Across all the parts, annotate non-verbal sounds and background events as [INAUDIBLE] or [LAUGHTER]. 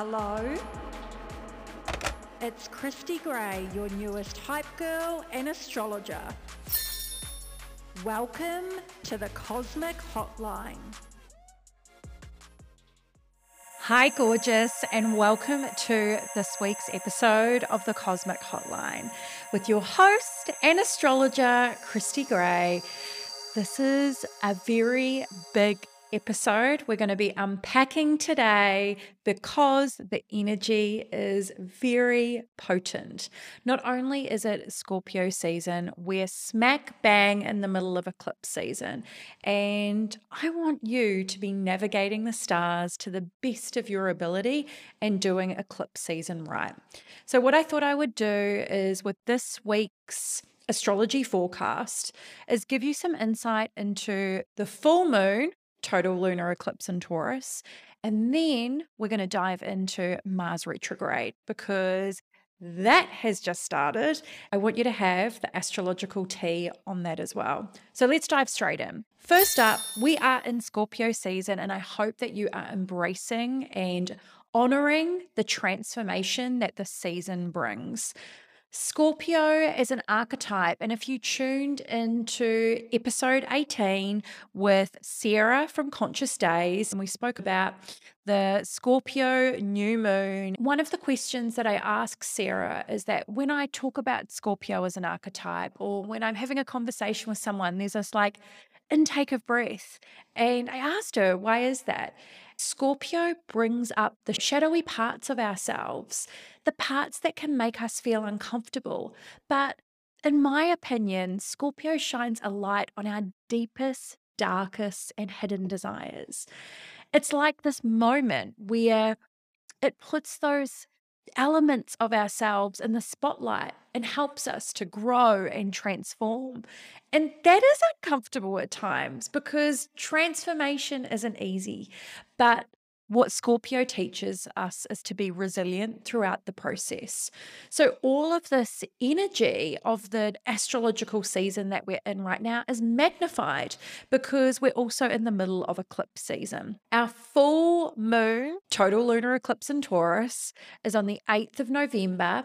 Hello? It's Christy Gray, your newest hype girl and astrologer. Welcome to the Cosmic Hotline. Hi, gorgeous, and welcome to this week's episode of the Cosmic Hotline with your host and astrologer, Christy Gray. This is a very big episode. We're going to be unpacking today because the energy is very potent. Not only is it Scorpio season, we're smack bang in the middle of eclipse season. And I want you to be navigating the stars to the best of your ability and doing eclipse season right. So, what I thought I would do is with this week's astrology forecast is give you some insight into the full moon total lunar eclipse in Taurus. And then we're going to dive into Mars retrograde because that has just started. I want you to have the astrological tea on that as well. So let's dive straight in. First up, we are in Scorpio season, and I hope that you are embracing and honoring the transformation that the season brings. Scorpio is an archetype. And if you tuned into episode 18 with Sarah from Conscious Days, and we spoke about the Scorpio new moon, one of the questions that I ask Sarah is that when I talk about Scorpio as an archetype, or when I'm having a conversation with someone, there's this like intake of breath. And I asked her, why is that? Scorpio brings up the shadowy parts of ourselves, the parts that can make us feel uncomfortable. But in my opinion, Scorpio shines a light on our deepest, darkest, and hidden desires. It's like this moment where it puts those elements of ourselves in the spotlight and helps us to grow and transform. And that is uncomfortable at times because transformation isn't easy. But what Scorpio teaches us is to be resilient throughout the process. So, all of this energy of the astrological season that we're in right now is magnified because we're also in the middle of eclipse season. Our full moon, total lunar eclipse in Taurus, is on the 8th of November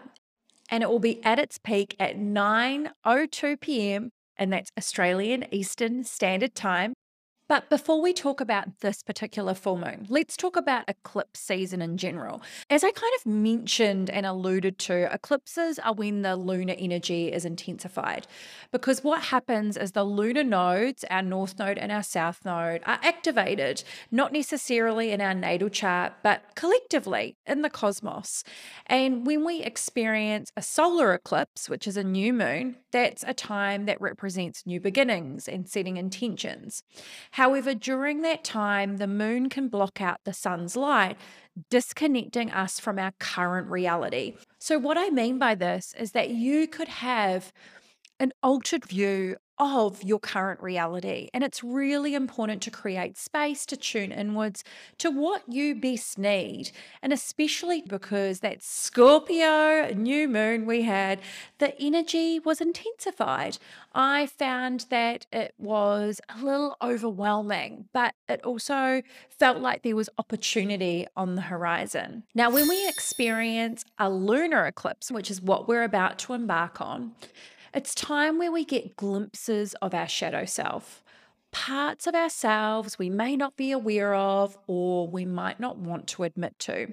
and it will be at its peak at 9:02 p.m. and that's Australian Eastern Standard Time. But before we talk about this particular full moon, let's talk about eclipse season in general. As I kind of mentioned and alluded to, eclipses are when the lunar energy is intensified. Because what happens is the lunar nodes, our north node and our south node, are activated, not necessarily in our natal chart, but collectively in the cosmos. And when we experience a solar eclipse, which is a new moon, that's a time that represents new beginnings and setting intentions. However, during that time, the moon can block out the sun's light, disconnecting us from our current reality. So, what I mean by this is that you could have an altered view of your current reality. And it's really important to create space to tune inwards to what you best need. And especially because that Scorpio new moon we had, the energy was intensified. I found that it was a little overwhelming, but it also felt like there was opportunity on the horizon. Now, when we experience a lunar eclipse, which is what we're about to embark on, it's time where we get glimpses of our shadow self, parts of ourselves we may not be aware of or we might not want to admit to.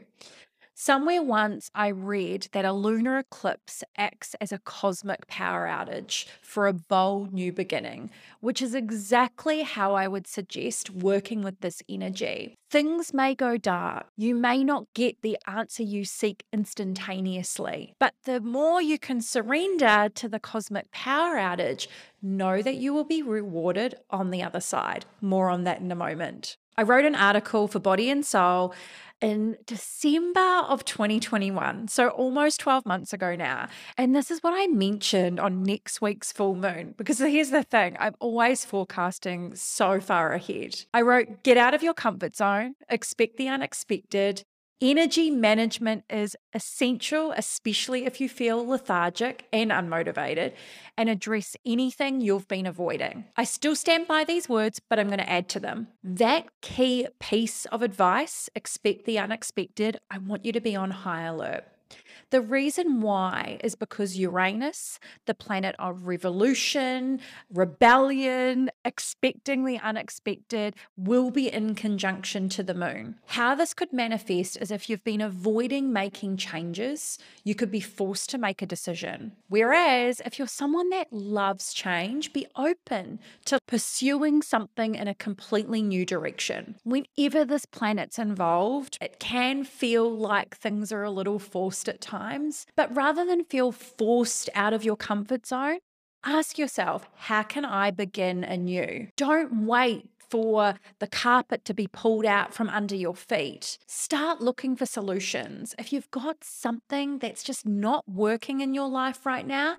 Somewhere once I read that a lunar eclipse acts as a cosmic power outage for a bold new beginning, which is exactly how I would suggest working with this energy. Things may go dark. You may not get the answer you seek instantaneously, but the more you can surrender to the cosmic power outage, know that you will be rewarded on the other side. More on that in a moment. I wrote an article for Body and Soul in December of 2021, so almost 12 months ago now. And this is what I mentioned on next week's full moon, because here's the thing I'm always forecasting so far ahead. I wrote, Get out of your comfort zone, expect the unexpected, Energy management is essential, especially if you feel lethargic and unmotivated, and address anything you've been avoiding. I still stand by these words, but I'm going to add to them. That key piece of advice expect the unexpected. I want you to be on high alert. The reason why is because Uranus, the planet of revolution, rebellion, expecting the unexpected, will be in conjunction to the moon. How this could manifest is if you've been avoiding making changes, you could be forced to make a decision. Whereas if you're someone that loves change, be open to pursuing something in a completely new direction. Whenever this planet's involved, it can feel like things are a little forced at times times. But rather than feel forced out of your comfort zone, ask yourself, how can I begin anew? Don't wait for the carpet to be pulled out from under your feet. Start looking for solutions. If you've got something that's just not working in your life right now,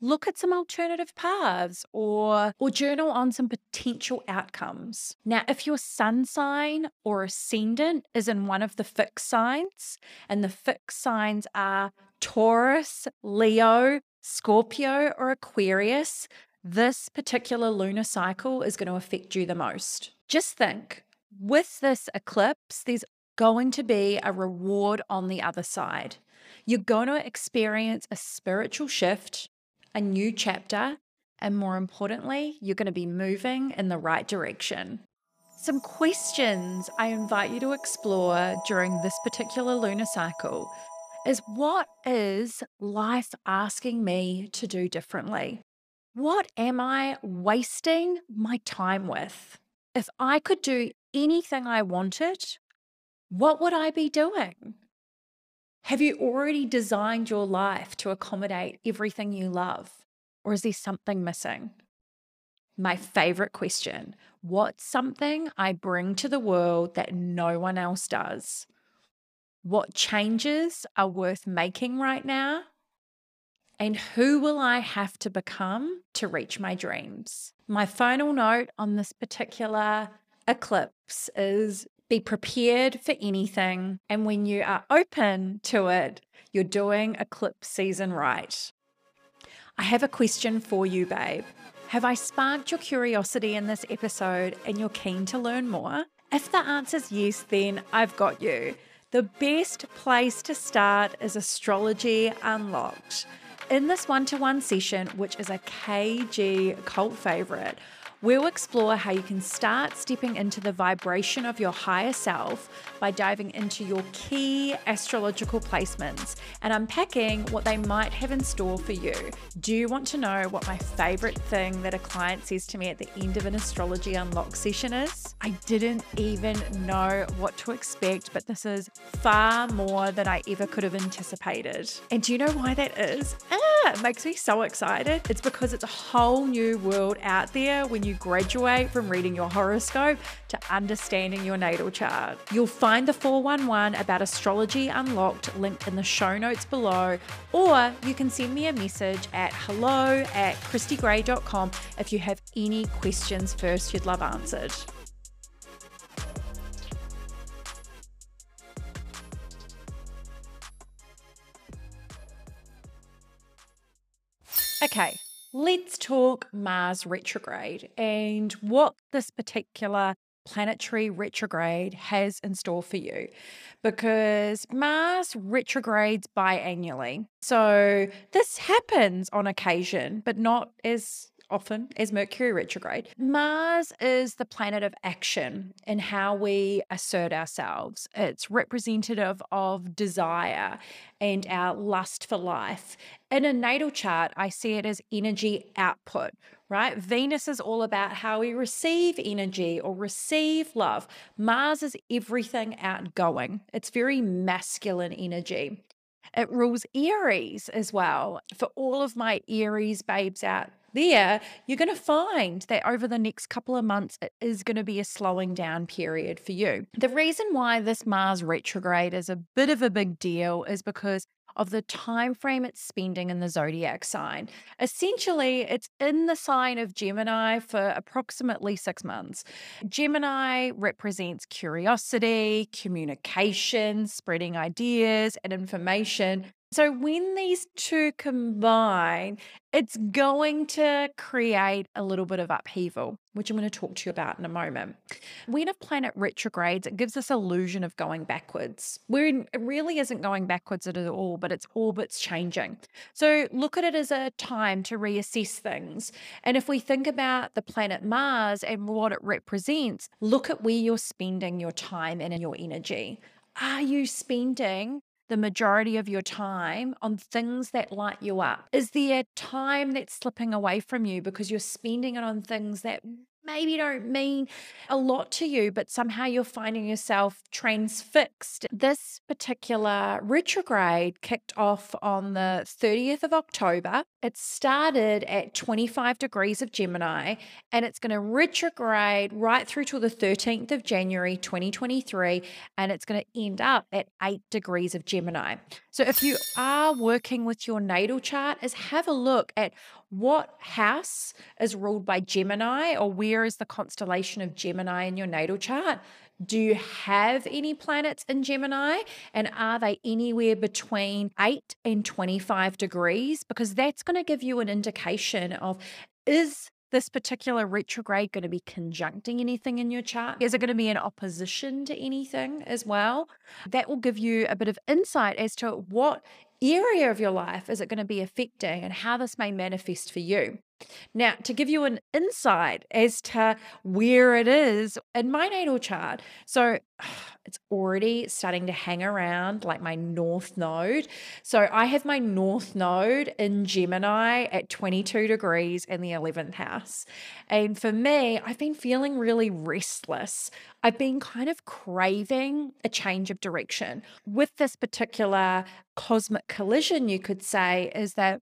look at some alternative paths or or journal on some potential outcomes. Now, if your sun sign or ascendant is in one of the fixed signs, and the fixed signs are Taurus, Leo, Scorpio, or Aquarius, this particular lunar cycle is going to affect you the most. Just think with this eclipse, there's going to be a reward on the other side. You're going to experience a spiritual shift, a new chapter, and more importantly, you're going to be moving in the right direction. Some questions I invite you to explore during this particular lunar cycle is what is life asking me to do differently? What am I wasting my time with? If I could do anything I wanted, what would I be doing? Have you already designed your life to accommodate everything you love? Or is there something missing? My favorite question What's something I bring to the world that no one else does? What changes are worth making right now? And who will I have to become to reach my dreams? My final note on this particular eclipse is be prepared for anything. And when you are open to it, you're doing eclipse season right. I have a question for you, babe. Have I sparked your curiosity in this episode and you're keen to learn more? If the answer is yes, then I've got you. The best place to start is Astrology Unlocked. In this one to one session, which is a KG cult favorite, We'll explore how you can start stepping into the vibration of your higher self by diving into your key astrological placements and unpacking what they might have in store for you. Do you want to know what my favorite thing that a client says to me at the end of an astrology unlock session is? I didn't even know what to expect, but this is far more than I ever could have anticipated. And do you know why that is? Ah, it makes me so excited. It's because it's a whole new world out there when you graduate from reading your horoscope to understanding your natal chart. You'll find the 411 about astrology unlocked linked in the show notes below, or you can send me a message at hello at christygray.com if you have any questions first you'd love answered. Okay, Let's talk Mars retrograde and what this particular planetary retrograde has in store for you because Mars retrogrades biannually. So this happens on occasion, but not as often as Mercury retrograde. Mars is the planet of action and how we assert ourselves. It's representative of desire and our lust for life. In a natal chart, I see it as energy output, right? Venus is all about how we receive energy or receive love. Mars is everything outgoing, it's very masculine energy. It rules Aries as well. For all of my Aries babes out there, you're going to find that over the next couple of months, it is going to be a slowing down period for you. The reason why this Mars retrograde is a bit of a big deal is because of the time frame it's spending in the zodiac sign. Essentially, it's in the sign of Gemini for approximately 6 months. Gemini represents curiosity, communication, spreading ideas and information so when these two combine, it's going to create a little bit of upheaval, which I'm going to talk to you about in a moment. When a planet retrogrades, it gives this illusion of going backwards. Where it really isn't going backwards at all, but its orbit's changing. So look at it as a time to reassess things. And if we think about the planet Mars and what it represents, look at where you're spending your time and your energy. Are you spending the majority of your time on things that light you up? Is there time that's slipping away from you because you're spending it on things that maybe don't mean a lot to you, but somehow you're finding yourself transfixed. This particular retrograde kicked off on the 30th of October. It started at 25 degrees of Gemini and it's going to retrograde right through till the 13th of January 2023 and it's going to end up at 8 degrees of Gemini. So if you are working with your natal chart is have a look at what house is ruled by Gemini or where is the constellation of Gemini in your natal chart? Do you have any planets in Gemini? And are they anywhere between 8 and 25 degrees? Because that's going to give you an indication of is this particular retrograde going to be conjuncting anything in your chart? Is it going to be in opposition to anything as well? That will give you a bit of insight as to what area of your life is it going to be affecting and how this may manifest for you. Now, to give you an insight as to where it is in my natal chart, so it's already starting to hang around like my north node. So I have my north node in Gemini at 22 degrees in the 11th house. And for me, I've been feeling really restless. I've been kind of craving a change of direction. With this particular cosmic collision, you could say, is that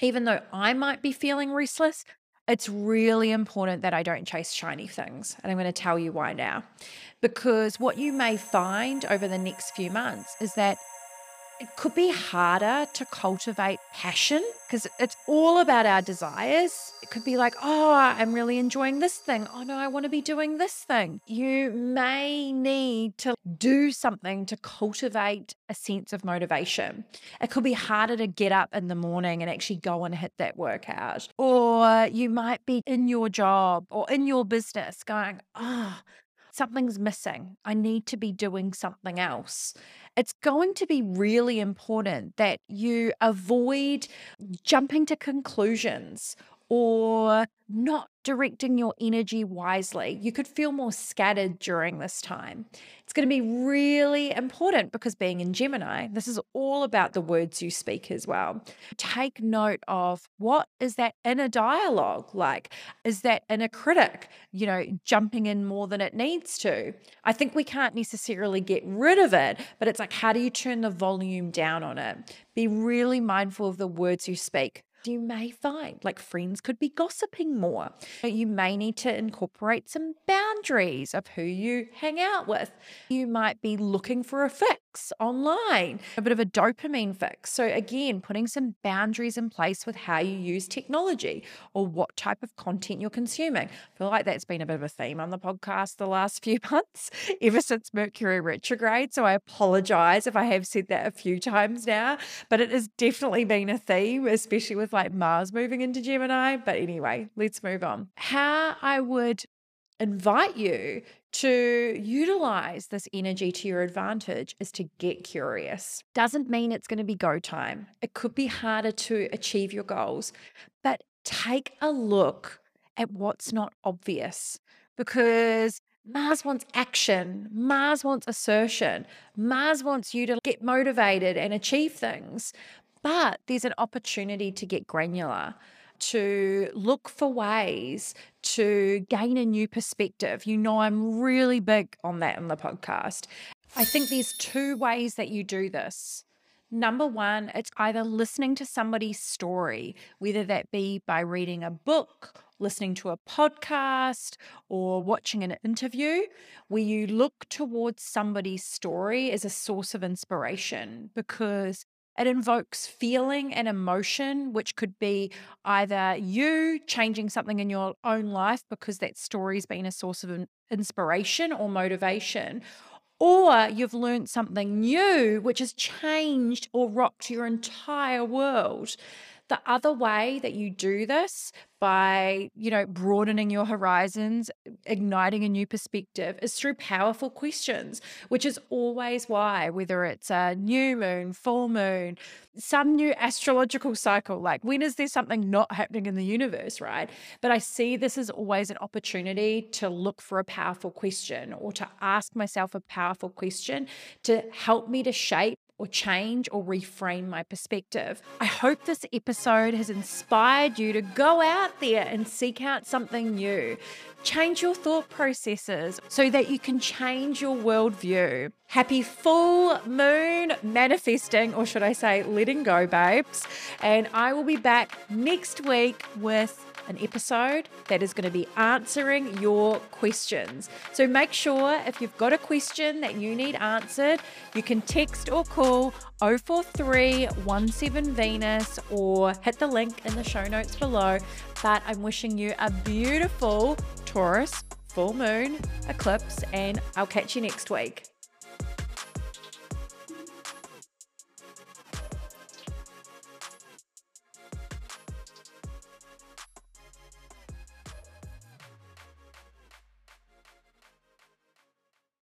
even though I might be feeling restless, it's really important that I don't chase shiny things. And I'm going to tell you why now. Because what you may find over the next few months is that it could be harder to cultivate passion because it's all about our desires. It could be like, oh, I'm really enjoying this thing. Oh, no, I want to be doing this thing. You may need to do something to cultivate a sense of motivation. It could be harder to get up in the morning and actually go and hit that workout. Or you might be in your job or in your business going, oh, something's missing. I need to be doing something else. It's going to be really important that you avoid jumping to conclusions or not directing your energy wisely. You could feel more scattered during this time. It's going to be really important because being in Gemini, this is all about the words you speak as well. Take note of what is that inner dialogue like? Is that inner critic, you know, jumping in more than it needs to? I think we can't necessarily get rid of it, but it's like, how do you turn the volume down on it? Be really mindful of the words you speak you may find like friends could be gossiping more. You may need to incorporate some boundaries of who you hang out with. You might be looking for a fix online, a bit of a dopamine fix. So, again, putting some boundaries in place with how you use technology or what type of content you're consuming. I feel like that's been a bit of a theme on the podcast the last [LAUGHS] few months, ever since Mercury retrograde. So, I apologize if I have said that a few times now, but it has definitely been a theme, especially with like Mars moving into Gemini. But anyway, let's move on. How I would invite you to utilize this energy to your advantage is to get curious. Doesn't mean it's going to be go time. It could be harder to achieve your goals, but take a look at what's not obvious because Mars wants action. Mars wants assertion. Mars wants you to get motivated and achieve things. But there's an opportunity to get granular, to look for ways to gain a new perspective. You know, I'm really big on that in the podcast. I think there's two ways that you do this. Number one, it's either listening to somebody's story, whether that be by reading a book, listening to a podcast, or watching an interview, where you look towards somebody's story as a source of inspiration because It invokes feeling and emotion, which could be either you changing something in your own life because that story's been a source of inspiration or motivation, or you've learned something new which has changed or rocked your entire world. The other way that you do this by, you know, broadening your horizons, igniting a new perspective is through powerful questions, which is always why, whether it's a new moon, full moon, some new astrological cycle, like when is there something not happening in the universe, right? But I see this as always an opportunity to look for a powerful question or to ask myself a powerful question to help me to shape or change or reframe my perspective. I hope this episode has inspired you to go out there and seek out something new. Change your thought processes so that you can change your worldview. Happy full moon manifesting, or should I say, letting go, babes. And I will be back next week with an episode that is going to be answering your questions. So make sure if you've got a question that you need answered, you can text or call 04317 Venus or hit the link in the show notes below. But I'm wishing you a beautiful Taurus full moon eclipse, and I'll catch you next week.